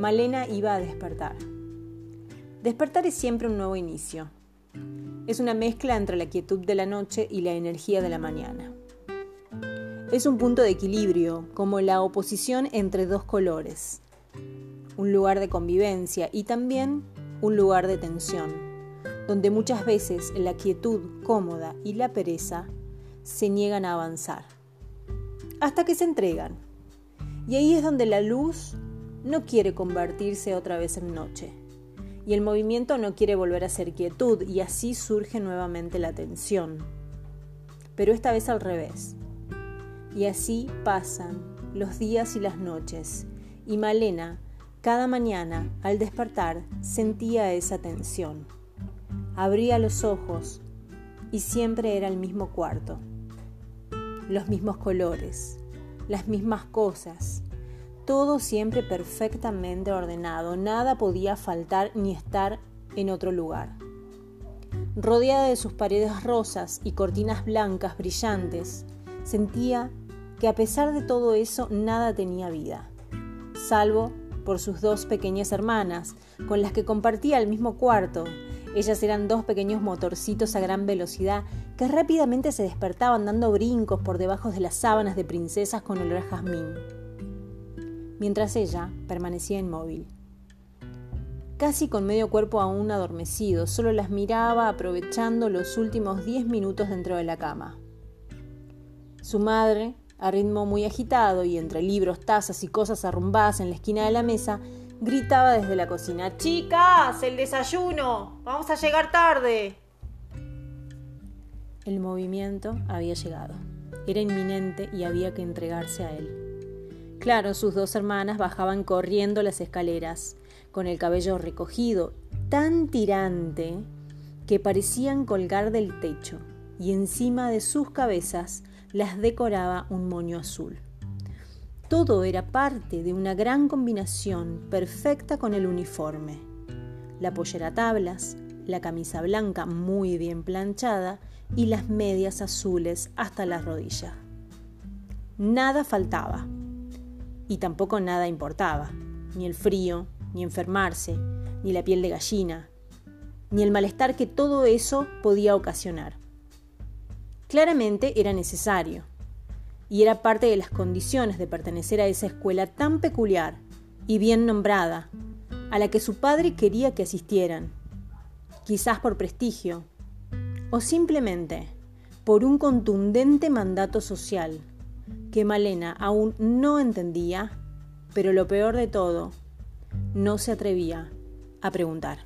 Malena iba a despertar. Despertar es siempre un nuevo inicio. Es una mezcla entre la quietud de la noche y la energía de la mañana. Es un punto de equilibrio, como la oposición entre dos colores. Un lugar de convivencia y también un lugar de tensión, donde muchas veces la quietud cómoda y la pereza se niegan a avanzar, hasta que se entregan. Y ahí es donde la luz no quiere convertirse otra vez en noche. Y el movimiento no quiere volver a ser quietud y así surge nuevamente la tensión. Pero esta vez al revés. Y así pasan los días y las noches. Y Malena, cada mañana, al despertar, sentía esa tensión. Abría los ojos y siempre era el mismo cuarto. Los mismos colores, las mismas cosas, todo siempre perfectamente ordenado, nada podía faltar ni estar en otro lugar. Rodeada de sus paredes rosas y cortinas blancas brillantes, sentía que a pesar de todo eso nada tenía vida, salvo por sus dos pequeñas hermanas, con las que compartía el mismo cuarto. Ellas eran dos pequeños motorcitos a gran velocidad que rápidamente se despertaban dando brincos por debajo de las sábanas de princesas con olor a jazmín mientras ella permanecía inmóvil. Casi con medio cuerpo aún adormecido, solo las miraba aprovechando los últimos diez minutos dentro de la cama. Su madre, a ritmo muy agitado y entre libros, tazas y cosas arrumbadas en la esquina de la mesa, gritaba desde la cocina, Chicas, el desayuno, vamos a llegar tarde. El movimiento había llegado. Era inminente y había que entregarse a él. Claro, sus dos hermanas bajaban corriendo las escaleras, con el cabello recogido, tan tirante que parecían colgar del techo, y encima de sus cabezas las decoraba un moño azul. Todo era parte de una gran combinación perfecta con el uniforme. La pollera tablas, la camisa blanca muy bien planchada y las medias azules hasta la rodilla. Nada faltaba y tampoco nada importaba, ni el frío, ni enfermarse, ni la piel de gallina, ni el malestar que todo eso podía ocasionar. Claramente era necesario, y era parte de las condiciones de pertenecer a esa escuela tan peculiar y bien nombrada, a la que su padre quería que asistieran, quizás por prestigio, o simplemente por un contundente mandato social que Malena aún no entendía, pero lo peor de todo, no se atrevía a preguntar.